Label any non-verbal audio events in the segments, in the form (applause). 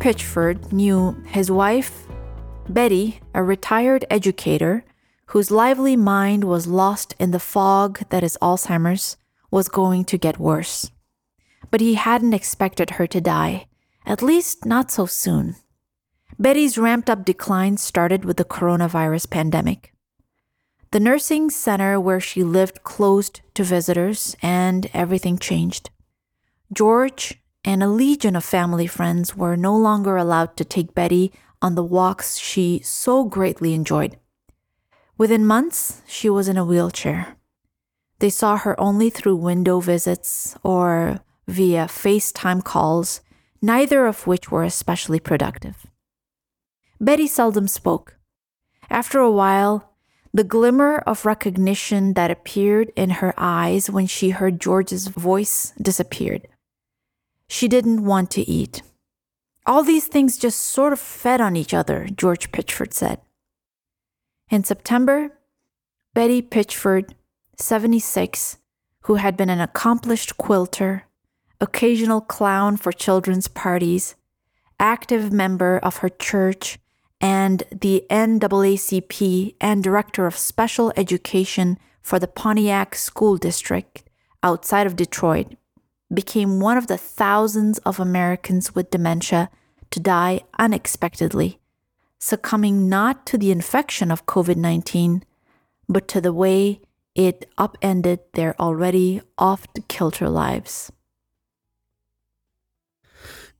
Pitchford knew his wife, Betty, a retired educator whose lively mind was lost in the fog that is Alzheimer's, was going to get worse. But he hadn't expected her to die, at least not so soon. Betty's ramped up decline started with the coronavirus pandemic. The nursing center where she lived closed to visitors, and everything changed. George and a legion of family friends were no longer allowed to take Betty on the walks she so greatly enjoyed. Within months, she was in a wheelchair. They saw her only through window visits or via FaceTime calls, neither of which were especially productive. Betty seldom spoke. After a while, the glimmer of recognition that appeared in her eyes when she heard George's voice disappeared. She didn't want to eat. All these things just sort of fed on each other, George Pitchford said. In September, Betty Pitchford, 76, who had been an accomplished quilter, occasional clown for children's parties, active member of her church, and the NAACP and director of special education for the Pontiac School District outside of Detroit, became one of the thousands of Americans with dementia to die unexpectedly, succumbing not to the infection of COVID 19, but to the way it upended their already oft kilter lives.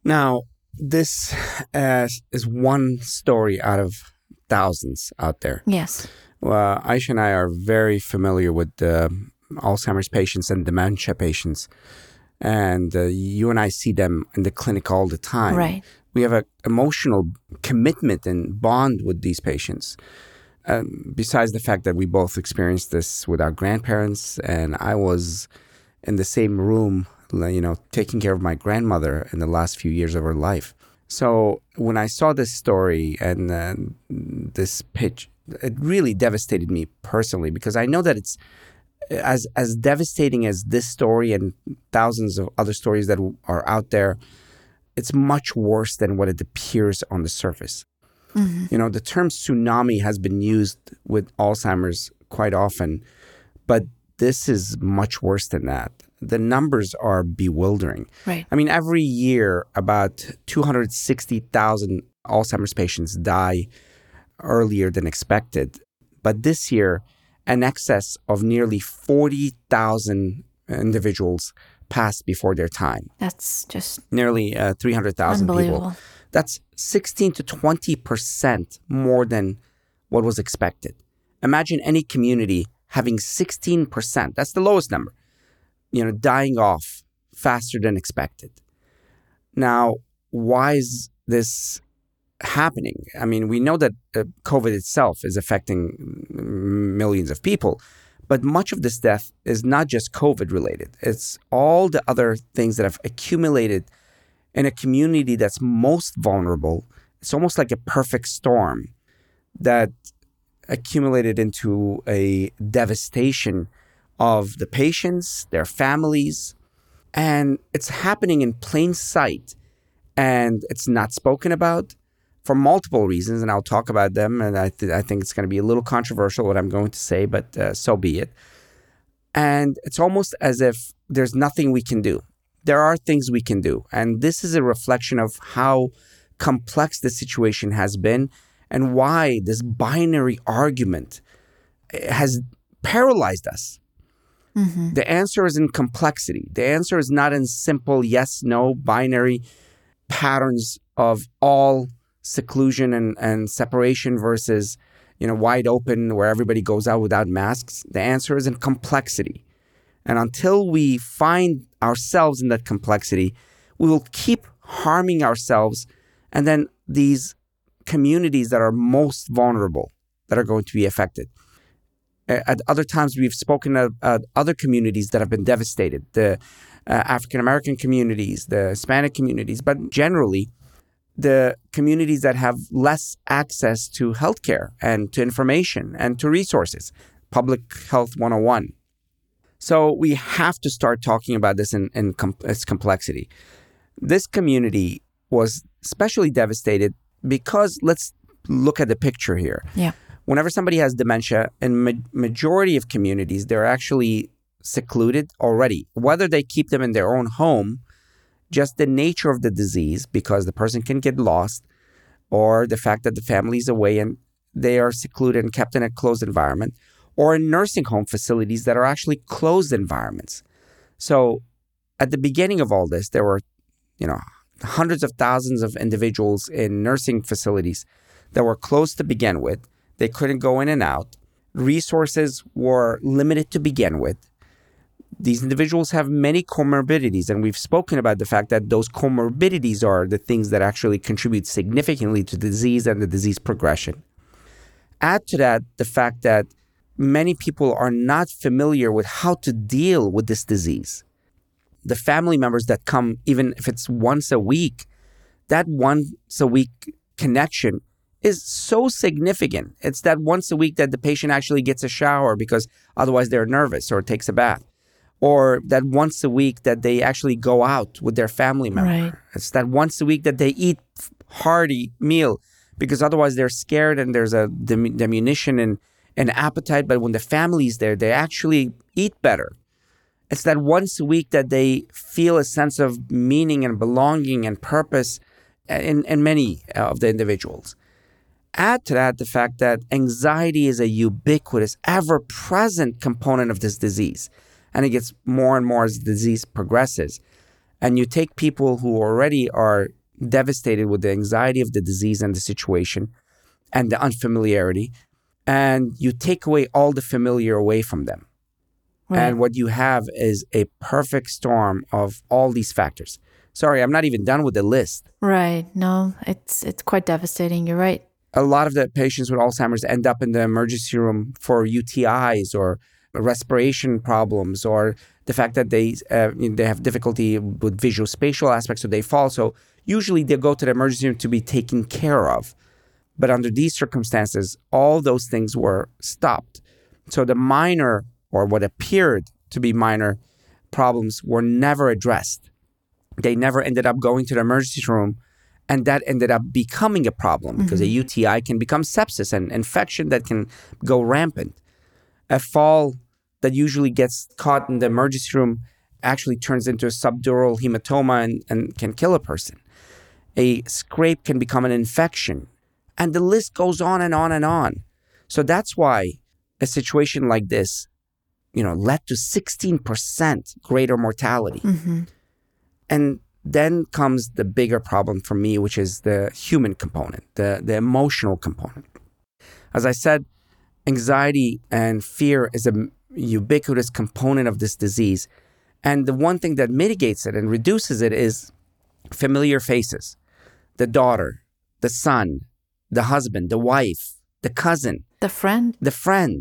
Now, this uh, is one story out of thousands out there. Yes. Well, Ayesha and I are very familiar with uh, Alzheimer's patients and dementia patients and uh, you and I see them in the clinic all the time. Right. We have an emotional commitment and bond with these patients. Um, besides the fact that we both experienced this with our grandparents, and I was in the same room, you know, taking care of my grandmother in the last few years of her life. So when I saw this story and uh, this pitch, it really devastated me personally because I know that it's as as devastating as this story and thousands of other stories that are out there, it's much worse than what it appears on the surface. Mm-hmm. You know, the term tsunami has been used with Alzheimer's quite often, but this is much worse than that. The numbers are bewildering. Right. I mean, every year about 260,000 Alzheimer's patients die earlier than expected. But this year, an excess of nearly 40,000 individuals passed before their time. That's just nearly uh, 300,000 people. That's 16 to 20% more than what was expected. Imagine any community having 16%, that's the lowest number, you know, dying off faster than expected. Now, why is this happening. I mean, we know that uh, COVID itself is affecting millions of people, but much of this death is not just COVID related. It's all the other things that have accumulated in a community that's most vulnerable. It's almost like a perfect storm that accumulated into a devastation of the patients, their families, and it's happening in plain sight and it's not spoken about for multiple reasons, and I'll talk about them. And I, th- I think it's going to be a little controversial what I'm going to say, but uh, so be it. And it's almost as if there's nothing we can do. There are things we can do. And this is a reflection of how complex the situation has been and why this binary argument eh, has paralyzed us. Mm-hmm. The answer is in complexity. The answer is not in simple yes, no, binary patterns of all seclusion and, and separation versus you know wide open where everybody goes out without masks? The answer is in complexity. And until we find ourselves in that complexity we will keep harming ourselves and then these communities that are most vulnerable that are going to be affected. At other times we've spoken of other communities that have been devastated the uh, african american communities the hispanic communities but generally the communities that have less access to healthcare and to information and to resources. Public Health 101. So we have to start talking about this in, in com- its complexity. This community was especially devastated because let's look at the picture here. Yeah. Whenever somebody has dementia, in ma- majority of communities, they're actually secluded already. Whether they keep them in their own home, just the nature of the disease, because the person can get lost, or the fact that the family is away and they are secluded and kept in a closed environment, or in nursing home facilities that are actually closed environments. So at the beginning of all this, there were, you know, hundreds of thousands of individuals in nursing facilities that were closed to begin with. They couldn't go in and out. Resources were limited to begin with. These individuals have many comorbidities, and we've spoken about the fact that those comorbidities are the things that actually contribute significantly to disease and the disease progression. Add to that the fact that many people are not familiar with how to deal with this disease. The family members that come, even if it's once a week, that once a week connection is so significant. It's that once a week that the patient actually gets a shower because otherwise they're nervous or takes a bath. Or that once a week that they actually go out with their family member. Right. It's that once a week that they eat hearty meal because otherwise they're scared and there's a diminution in an appetite. But when the family's there, they actually eat better. It's that once a week that they feel a sense of meaning and belonging and purpose uh, in, in many uh, of the individuals. Add to that the fact that anxiety is a ubiquitous, ever present component of this disease. And it gets more and more as the disease progresses. And you take people who already are devastated with the anxiety of the disease and the situation and the unfamiliarity, and you take away all the familiar away from them. Right. And what you have is a perfect storm of all these factors. Sorry, I'm not even done with the list. Right. No, it's it's quite devastating. You're right a lot of the patients with Alzheimer's end up in the emergency room for UTIs or respiration problems or the fact that they uh, they have difficulty with visual spatial aspects, so they fall. So usually they go to the emergency room to be taken care of. But under these circumstances, all those things were stopped. So the minor or what appeared to be minor problems were never addressed. They never ended up going to the emergency room and that ended up becoming a problem because mm-hmm. a UTI can become sepsis and infection that can go rampant. A fall that usually gets caught in the emergency room actually turns into a subdural hematoma and, and can kill a person. A scrape can become an infection. And the list goes on and on and on. So that's why a situation like this, you know, led to 16% greater mortality. Mm-hmm. And then comes the bigger problem for me, which is the human component, the, the emotional component. As I said, anxiety and fear is a ubiquitous component of this disease. And the one thing that mitigates it and reduces it is familiar faces the daughter, the son, the husband, the wife, the cousin, the friend, the friend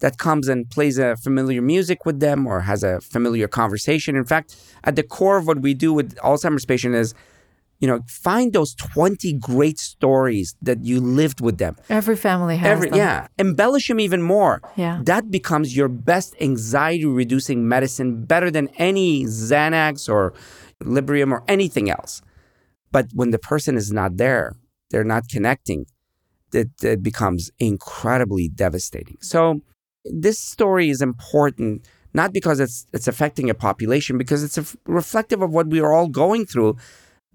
that comes and plays a familiar music with them or has a familiar conversation. In fact, at the core of what we do with Alzheimer's patient is, you know, find those 20 great stories that you lived with them. Every family has Every, them. Yeah. Embellish them even more. Yeah. That becomes your best anxiety reducing medicine, better than any Xanax or Librium or anything else. But when the person is not there, they're not connecting, it, it becomes incredibly devastating. So this story is important not because it's it's affecting a population because it's a reflective of what we are all going through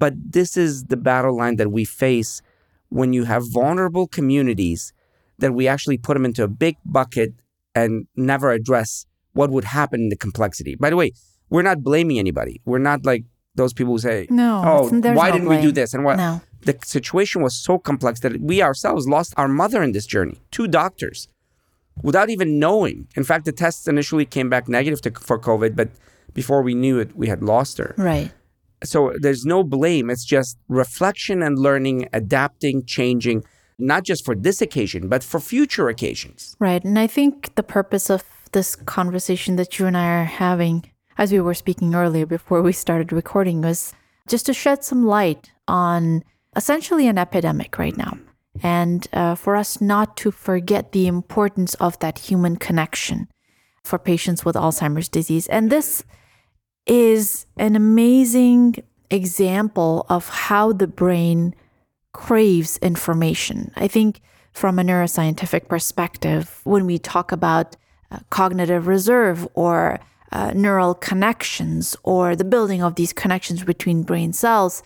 but this is the battle line that we face when you have vulnerable communities that we actually put them into a big bucket and never address what would happen in the complexity by the way we're not blaming anybody we're not like those people who say no oh why no didn't blame. we do this and what no. the situation was so complex that we ourselves lost our mother in this journey two doctors without even knowing. In fact, the tests initially came back negative to, for COVID, but before we knew it, we had lost her. Right. So there's no blame. It's just reflection and learning, adapting, changing, not just for this occasion, but for future occasions. Right. And I think the purpose of this conversation that you and I are having, as we were speaking earlier before we started recording, was just to shed some light on essentially an epidemic right now and uh, for us not to forget the importance of that human connection for patients with Alzheimer's disease. And this is an amazing example of how the brain craves information. I think from a neuroscientific perspective, when we talk about uh, cognitive reserve or uh, neural connections or the building of these connections between brain cells,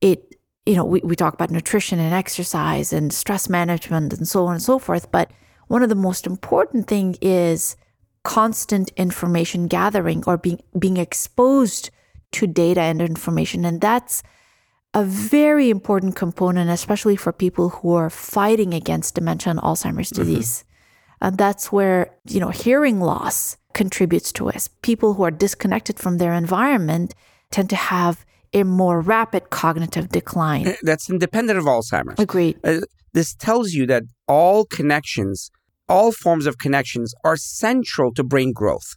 it, you know, we, we talk about nutrition and exercise and stress management and so on and so forth. But one of the most important thing is constant information gathering or being being exposed to data and information. And that's a very important component especially for people who are fighting against dementia and alzheimer's mm-hmm. disease. Mm-hmm. and that's where you know hearing loss contributes to it people who are disconnected from their environment tend to have a more rapid cognitive decline. Eh, that's independent of alzheimer's. Agreed. Uh, this tells you that all connections all forms of connections are central to brain growth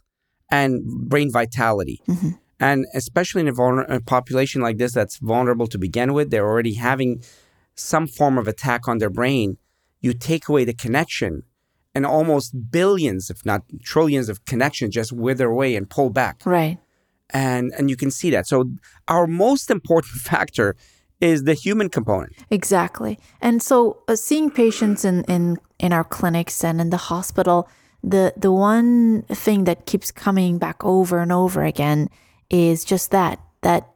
and brain vitality. Mm-hmm. And especially in a, vulner- a, population like this that's vulnerable to begin with, they're already having some form of attack on their brain. You take away the connection, and almost billions, if not trillions, of connections just wither away and pull back. Right. And and you can see that. So our most important (laughs) factor is the human component. Exactly. And so uh, seeing patients in, in in our clinics and in the hospital, the the one thing that keeps coming back over and over again is just that that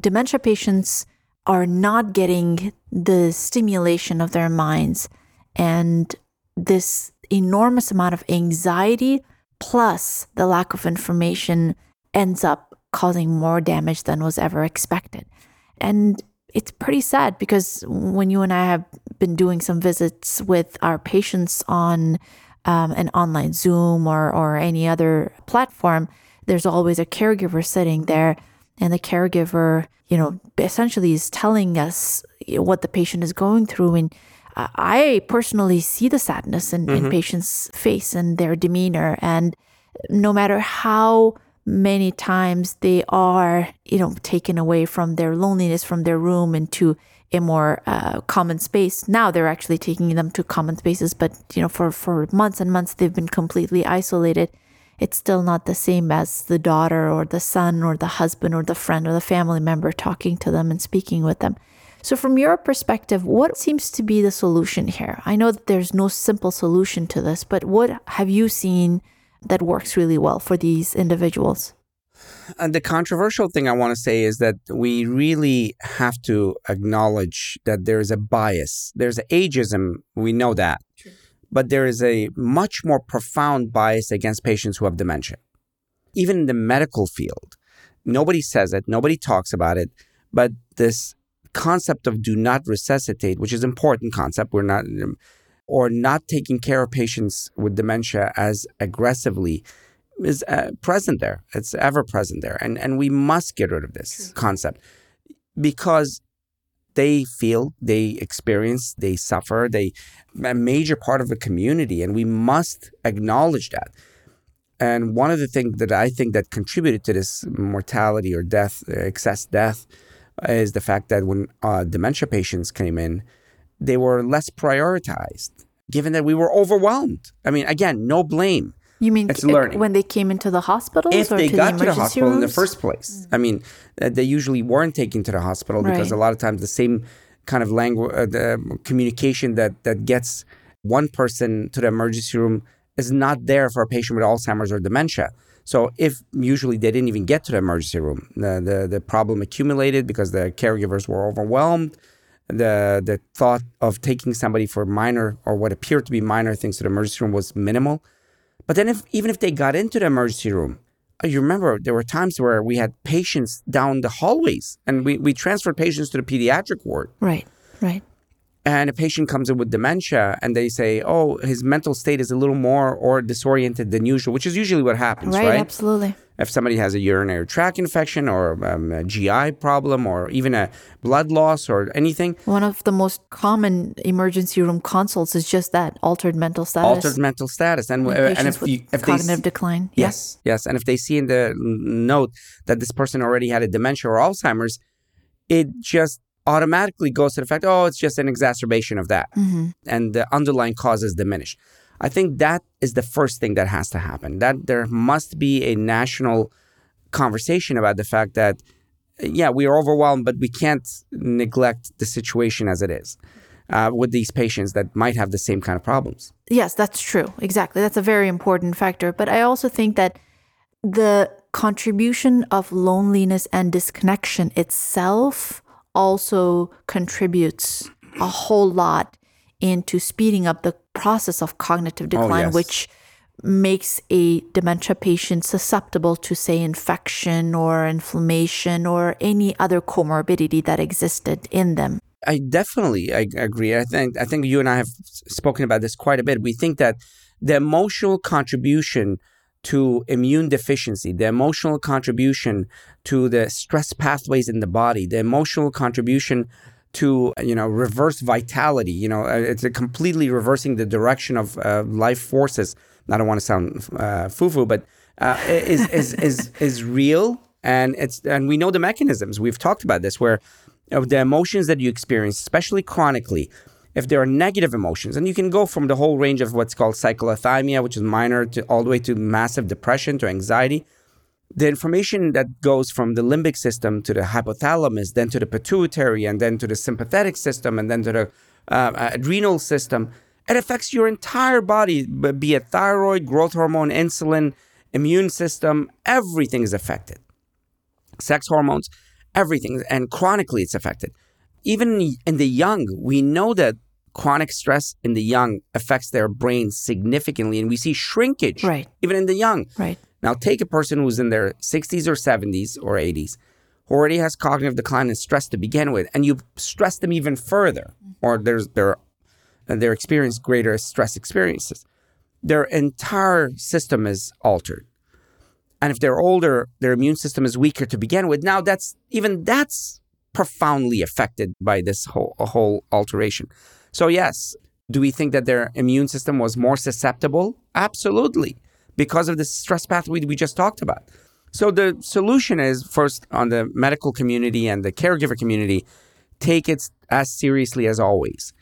dementia patients are not getting the stimulation of their minds and this enormous amount of anxiety plus the lack of information ends up causing more damage than was ever expected. And it's pretty sad because when you and I have been doing some visits with our patients on um, an online Zoom or, or any other platform, there's always a caregiver sitting there. And the caregiver, you know, essentially is telling us what the patient is going through. And I personally see the sadness in, mm-hmm. in patients' face and their demeanor. And no matter how many times they are, you know, taken away from their loneliness, from their room into a more uh, common space. Now they're actually taking them to common spaces, but you know, for for months and months they've been completely isolated. It's still not the same as the daughter or the son or the husband or the friend or the family member talking to them and speaking with them. So, from your perspective, what seems to be the solution here? I know that there's no simple solution to this, but what have you seen that works really well for these individuals? And the controversial thing I want to say is that we really have to acknowledge that there is a bias. There's ageism, we know that. But there is a much more profound bias against patients who have dementia. Even in the medical field, nobody says it, nobody talks about it, but this concept of do not resuscitate, which is an important concept, we're not or not taking care of patients with dementia as aggressively is uh, present there. It's ever present there. And, and we must get rid of this True. concept because they feel, they experience, they suffer, they a major part of the community, and we must acknowledge that. And one of the things that I think that contributed to this mortality or death, excess death, is the fact that when uh, dementia patients came in, they were less prioritized, given that we were overwhelmed. I mean, again, no blame. You mean it's learning. when they came into the hospitals? If they to got the to the hospital rooms? in the first place. I mean, uh, they usually weren't taken to the hospital because right. a lot of times the same kind of language, uh, the communication that, that gets one person to the emergency room is not there for a patient with Alzheimer's or dementia. So if usually they didn't even get to the emergency room, the, the, the problem accumulated because the caregivers were overwhelmed the the thought of taking somebody for minor or what appeared to be minor things to the emergency room was minimal. But then, if even if they got into the emergency room, uh, you remember there were times where we had patients down the hallways, and we we transferred patients to the pediatric ward. Right, right and a patient comes in with dementia and they say, oh, his mental state is a little more or disoriented than usual, which is usually what happens, right? Right, absolutely. If somebody has a urinary tract infection or um, a GI problem or even a blood loss or anything. One of the most common emergency room consults is just that altered mental status. Altered mental status. And, and, uh, and if, you, if cognitive they, decline. Yes, yes. And if they see in the note that this person already had a dementia or Alzheimer's, it just automatically goes to the fact, oh, it's just an exacerbation of that. Mm-hmm. And the underlying causes diminish. I think that is the first thing that has to happen. That there must be a national conversation about the fact that yeah, we are overwhelmed, but we can't neglect the situation as it is. Uh, with these patients that might have the same kind of problems. Yes, that's true. Exactly. That's a very important factor. But I also think that the contribution of loneliness and disconnection itself also contributes a whole lot into speeding up the process of cognitive oh, decline, oh, yes. which makes a dementia patient susceptible to, say, infection or inflammation or any other comorbidity that existed in them. I definitely I agree. I think I think you and I have spoken about this quite a bit. We think that the emotional contribution to immune deficiency, the emotional contribution to the stress pathways in the body, the emotional contribution to you know reverse vitality. You know, uh, it's completely reversing the direction of uh, life forces. I don't want to sound uh, foo-foo, but uh, is, is is is real, and it's and we know the mechanisms. We've talked about this, where of the emotions that you experience, especially chronically, if there are negative emotions, and you can go from the whole range of what's called cyclothymia, which is minor, to all the way to massive depression to anxiety the information that goes from the limbic system to the hypothalamus, then to the pituitary, and then to the sympathetic system, and then to the uh, uh adrenal system, it affects your entire body, be it thyroid, growth hormone, insulin, immune system, everything is affected. Sex hormones, everything, and chronically it's affected. Even in the young, we know that chronic stress in the young affects their brain significantly, and we see shrinkage right. even in the young. Right. Now, take a person who's in their 60s or 70s or 80s who already has cognitive decline and stress to begin with, and you stress them even further, mm-hmm. or there's they're they're experience greater stress experiences. Their entire system is altered. And if they're older, their immune system is weaker to begin with. Now that's even that's profoundly affected by this whole whole alteration. So yes, do we think that their immune system was more susceptible? Absolutely because of the stress pathway we just talked about. So the solution is first on the medical community and the caregiver community, take it as seriously as always.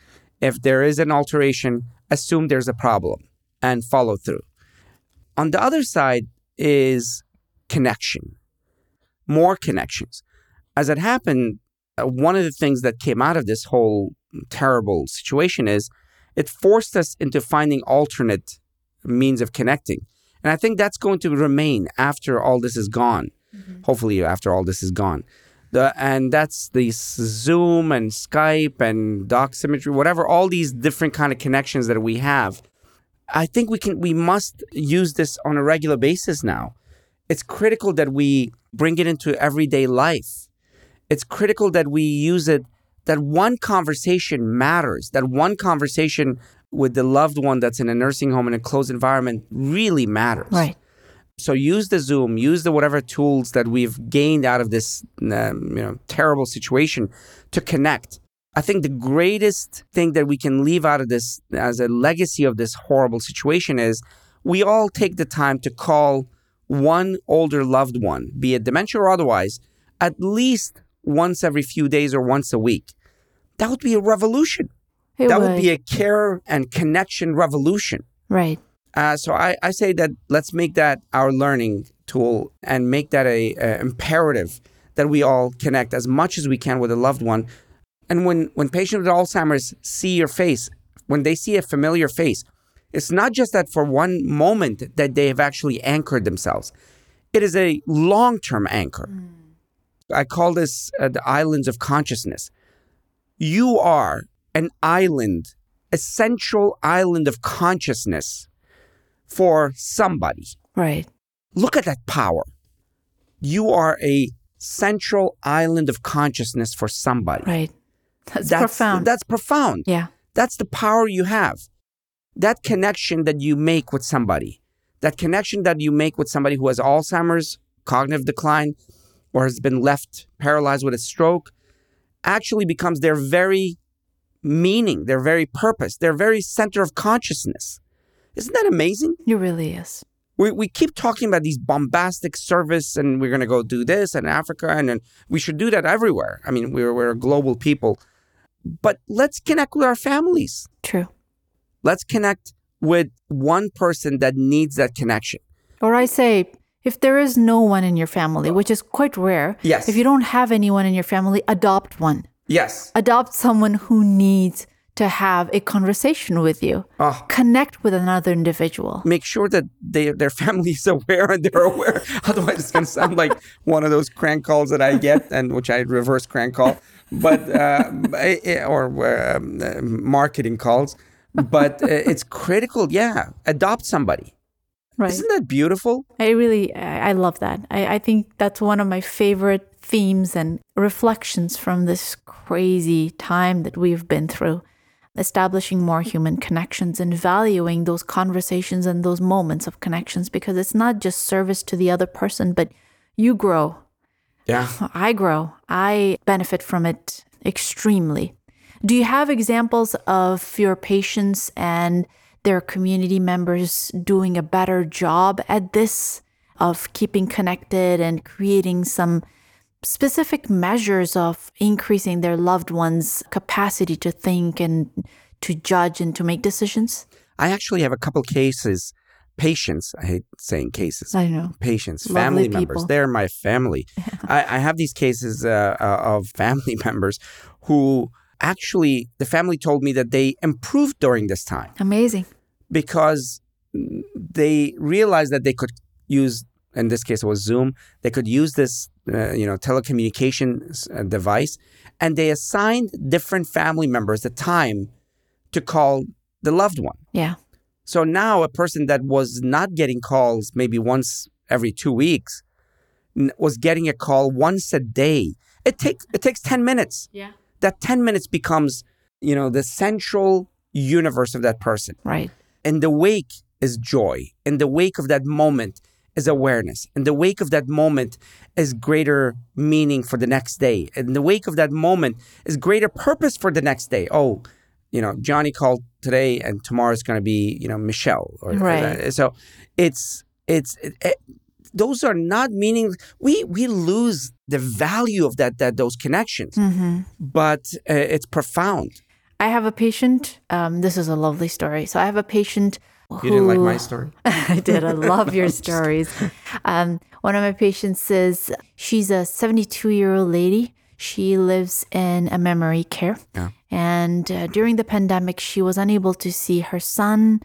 If there is an alteration, assume there's a problem and follow through. On the other side is connection, more connections. As it happened, uh, one of the things that came out of this whole terrible situation is it forced us into finding alternate means of connecting. And I think that's going to remain after all this is gone. Mm-hmm. Hopefully, after all this is gone. The, and that's the Zoom and Skype and Doxymetry, whatever, all these different kind of connections that we have. I think we can, we must use this on a regular basis now. It's critical that we bring it into everyday life. It's critical that we use it, that one conversation matters, that one conversation with the loved one that's in a nursing home in a closed environment really matters. Right. So use the Zoom, use the whatever tools that we've gained out of this um, you know terrible situation to connect. I think the greatest thing that we can leave out of this as a legacy of this horrible situation is we all take the time to call one older loved one, be it dementia or otherwise, at least once every few days or once a week. That would be a revolution. It that would. would. be a care and connection revolution. Right. Uh, so I, I say that let's make that our learning tool and make that a, a, imperative that we all connect as much as we can with a loved one. And when when patients with Alzheimer's see your face, when they see a familiar face, it's not just that for one moment that they have actually anchored themselves. It is a long-term anchor. Mm. I call this uh, the islands of consciousness. You are an island, a central island of consciousness for somebody. Right. Look at that power. You are a central island of consciousness for somebody. Right. That's, that's profound. That's profound. Yeah. That's the power you have. That connection that you make with somebody, that connection that you make with somebody who has Alzheimer's, cognitive decline, or has been left paralyzed with a stroke, actually becomes their very meaning, their very purpose, their very center of consciousness. Isn't that amazing? It really is. We, we keep talking about these bombastic service and we're going to go do this in Africa and, and we should do that everywhere. I mean, we're, we're a global people. But let's connect with our families. True. Let's connect with one person that needs that connection. Or I say, If there is no one in your family, which is quite rare, yes. If you don't have anyone in your family, adopt one. Yes. Adopt someone who needs to have a conversation with you. Oh. Connect with another individual. Make sure that they, their (laughs) family is aware and they're aware. (laughs) Otherwise, it's going to sound like one of those crank calls that I get, and which I reverse crank call, but uh, (laughs) or um, marketing calls. But uh, it's critical. Yeah, adopt somebody. Right. Isn't that beautiful? I really, I love that. I, I think that's one of my favorite themes and reflections from this crazy time that we've been through establishing more human connections and valuing those conversations and those moments of connections because it's not just service to the other person, but you grow. Yeah. I grow. I benefit from it extremely. Do you have examples of your patients and their community members doing a better job at this of keeping connected and creating some specific measures of increasing their loved ones' capacity to think and to judge and to make decisions? I actually have a couple cases. Patients, I hate saying cases. I know. Patients, Lovely family people. members. They're my family. (laughs) I, I, have these cases uh, uh, of family (laughs) members who actually, the family told me that they improved during this time. Amazing. Because they realized that they could use in this case it was Zoom. They could use this, uh, you know, telecommunication uh, device, and they assigned different family members the time to call the loved one. Yeah. So now a person that was not getting calls maybe once every two weeks was getting a call once a day. It takes it takes ten minutes. Yeah. That ten minutes becomes, you know, the central universe of that person. Right. And the wake is joy. In the wake of that moment is awareness. In the wake of that moment is greater meaning for the next day. In the wake of that moment is greater purpose for the next day. Oh, you know, Johnny called today and tomorrow is going to be, you know, Michelle. Or, right. Or so it's, it's, it, it, those are not meaning we we lose the value of that that those connections mm-hmm. but uh, it's profound i have a patient um, this is a lovely story so i have a patient you didn't like my story? (laughs) I did. I love (laughs) your stories. Um, one of my patients says she's a 72 year old lady. She lives in a memory care. Yeah. And uh, during the pandemic, she was unable to see her son,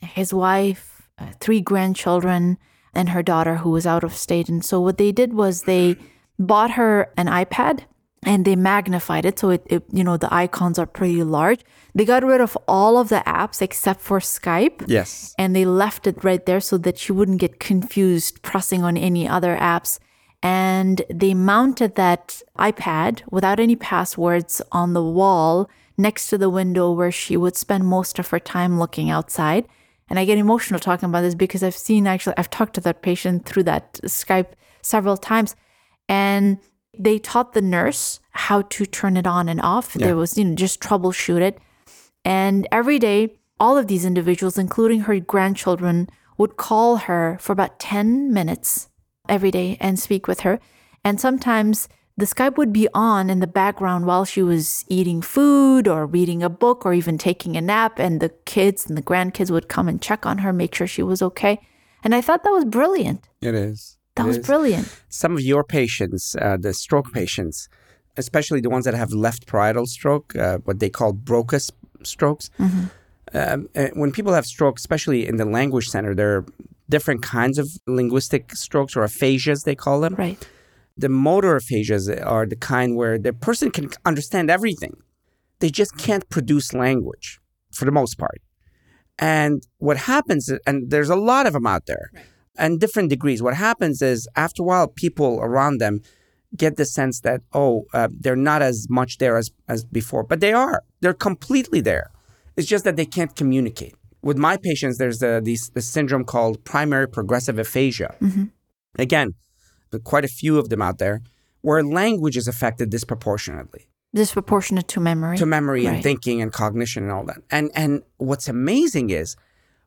his wife, uh, three grandchildren, and her daughter who was out of state. And so what they did was they bought her an iPad and they magnified it. So it, it, you know the icons are pretty large. They got rid of all of the apps except for skype. Yes. And they left it right there so that she wouldn't get confused pressing on any other apps. And they mounted that ipad without any passwords on the wall next to the window where she would spend most of her time looking outside. And i get emotional talking about this because i've seen actually i've talked to that patient through that skype several times and they taught the nurse how to turn it on and off. Yeah. There was, you know, just troubleshoot it. And every day, all of these individuals, including her grandchildren, would call her for about 10 minutes every day and speak with her. And sometimes the Skype would be on in the background while she was eating food or reading a book or even taking a nap. And the kids and the grandkids would come and check on her, make sure she was okay. And I thought that was brilliant. It is. That was brilliant. Some of your patients, uh, the stroke patients, especially the ones that have left parietal stroke, uh, what they call Broca's strokes. Mm-hmm. Um, uh, when people have stroke, especially in the language center, there are different kinds of linguistic strokes or aphasias, they call them. Right. The motor aphasias are the kind where the person can understand everything. They just can't produce language for the most part. And what happens, and there's a lot of them out there. Right and different degrees. What happens is after a while, people around them get the sense that oh, uh, they're not as much there as as before, but they are. They're completely there. It's just that they can't communicate. With my patients, there's a, these, this syndrome called primary progressive aphasia. Mm-hmm. Again, quite a few of them out there where language is affected disproportionately. Disproportionate to memory. To memory right. and thinking and cognition and all that. And and what's amazing is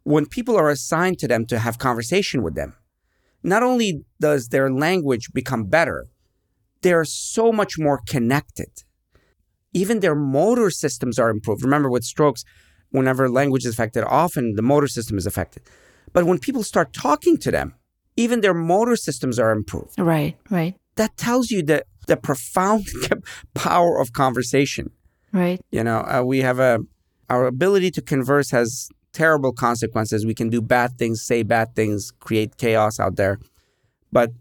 when people are assigned to them to have conversation with them, not only does their language become better, they're so much more connected. Even their motor systems are improved. Remember, with strokes, whenever language is affected, often the motor system is affected. But when people start talking to them, even their motor systems are improved. Right, right. That tells you the, the profound (laughs) power of conversation. Right. You know, uh, we have a, our ability to converse has terrible consequences. We can do bad things, say bad things, create chaos out there. But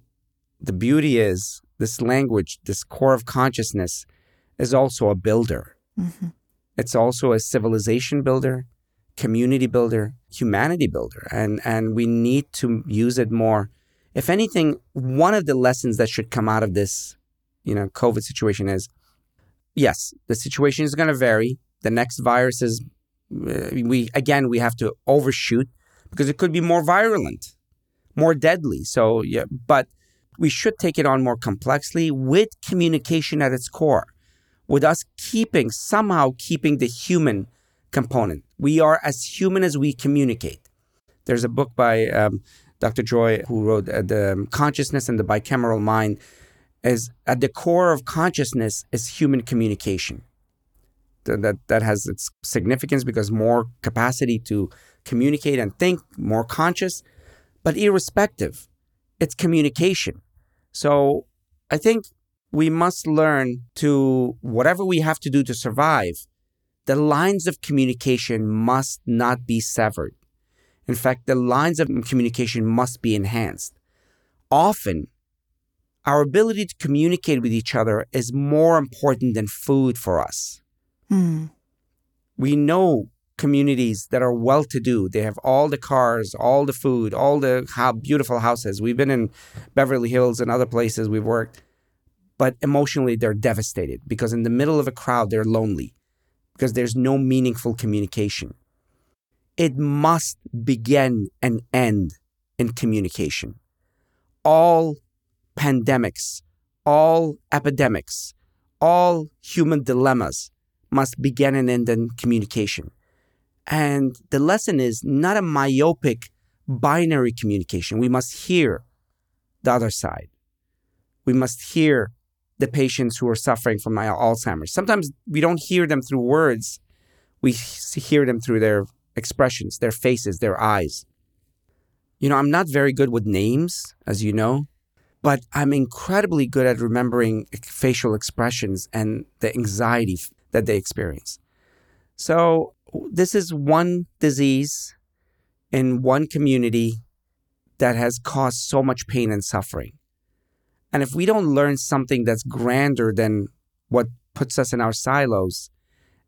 the beauty is this language, this core of consciousness, is also a builder. Mm-hmm. It's also a civilization builder, community builder, humanity builder, and and we need to use it more. If anything, one of the lessons that should come out of this, you know, COVID situation is, yes, the situation is going to vary. The next virus is, we again we have to overshoot because it could be more virulent, more deadly. So yeah, but we should take it on more complexly with communication at its core, with us keeping, somehow keeping the human component. We are as human as we communicate. There's a book by um, Dr. Joy who wrote uh, The Consciousness and the Bicameral Mind. Is at the core of consciousness is human communication. That, that has its significance because more capacity to communicate and think, more conscious, but irrespective, it's communication. So I think we must learn to, whatever we have to do to survive, the lines of communication must not be severed. In fact, the lines of communication must be enhanced. Often, our ability to communicate with each other is more important than food for us. Mm. We know communities that are well to do. They have all the cars, all the food, all the how beautiful houses. We've been in Beverly Hills and other places we've worked, but emotionally they're devastated because in the middle of a crowd they're lonely because there's no meaningful communication. It must begin and end in communication. All pandemics, all epidemics, all human dilemmas must begin and end in communication. And the lesson is not a myopic binary communication. We must hear the other side. We must hear the patients who are suffering from Alzheimer's. Sometimes we don't hear them through words, we hear them through their expressions, their faces, their eyes. You know, I'm not very good with names, as you know, but I'm incredibly good at remembering facial expressions and the anxiety that they experience. So this is one disease in one community that has caused so much pain and suffering. And if we don't learn something that's grander than what puts us in our silos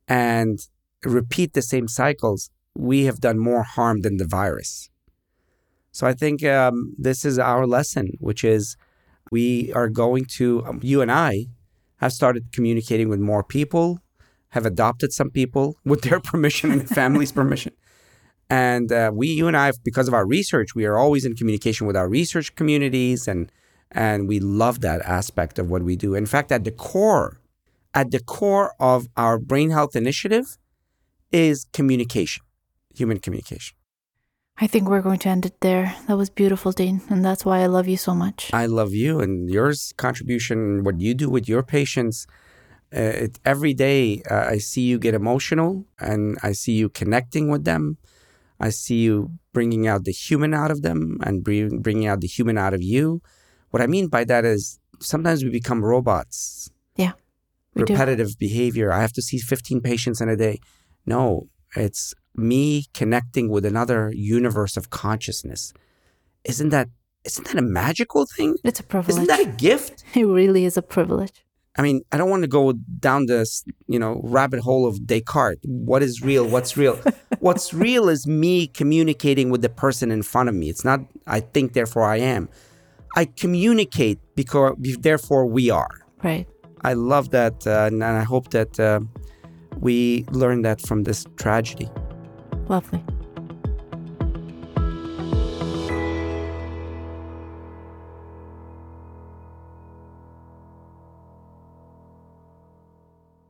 and repeat the same cycles, we have done more harm than the virus. So I think um, this is our lesson, which is we are going to, um, you and I have started communicating with more people have adopted some people (laughs) with their permission and the family's permission. And uh, we, you and I, because of our research, we are always in communication with our research communities, and and we love that aspect of what we do. In fact, at the core, at the core of our brain health initiative, is communication, human communication. I think we're going to end it there. That was beautiful, Dean, and that's why I love you so much. I love you and yours contribution, what you do with your patients it, every day uh, I see you get emotional and I see you connecting with them. I see you bringing out the human out of them and bring, bringing out the human out of you. What I mean by that is sometimes we become robots. Yeah. Repetitive do. behavior. I have to see 15 patients in a day. No, it's me connecting with another universe of consciousness. Isn't that isn't that a magical thing? It's a privilege. Isn't that a gift? (laughs) It really is a privilege. I mean, I don't want to go down this, you know, rabbit hole of Descartes. What is real? What's real? (laughs) What's real is me communicating with the person in front of me. It's not I think therefore I am. I communicate because therefore we are. Right. I love that, uh, and I hope that uh, we learn that from this tragedy. Lovely.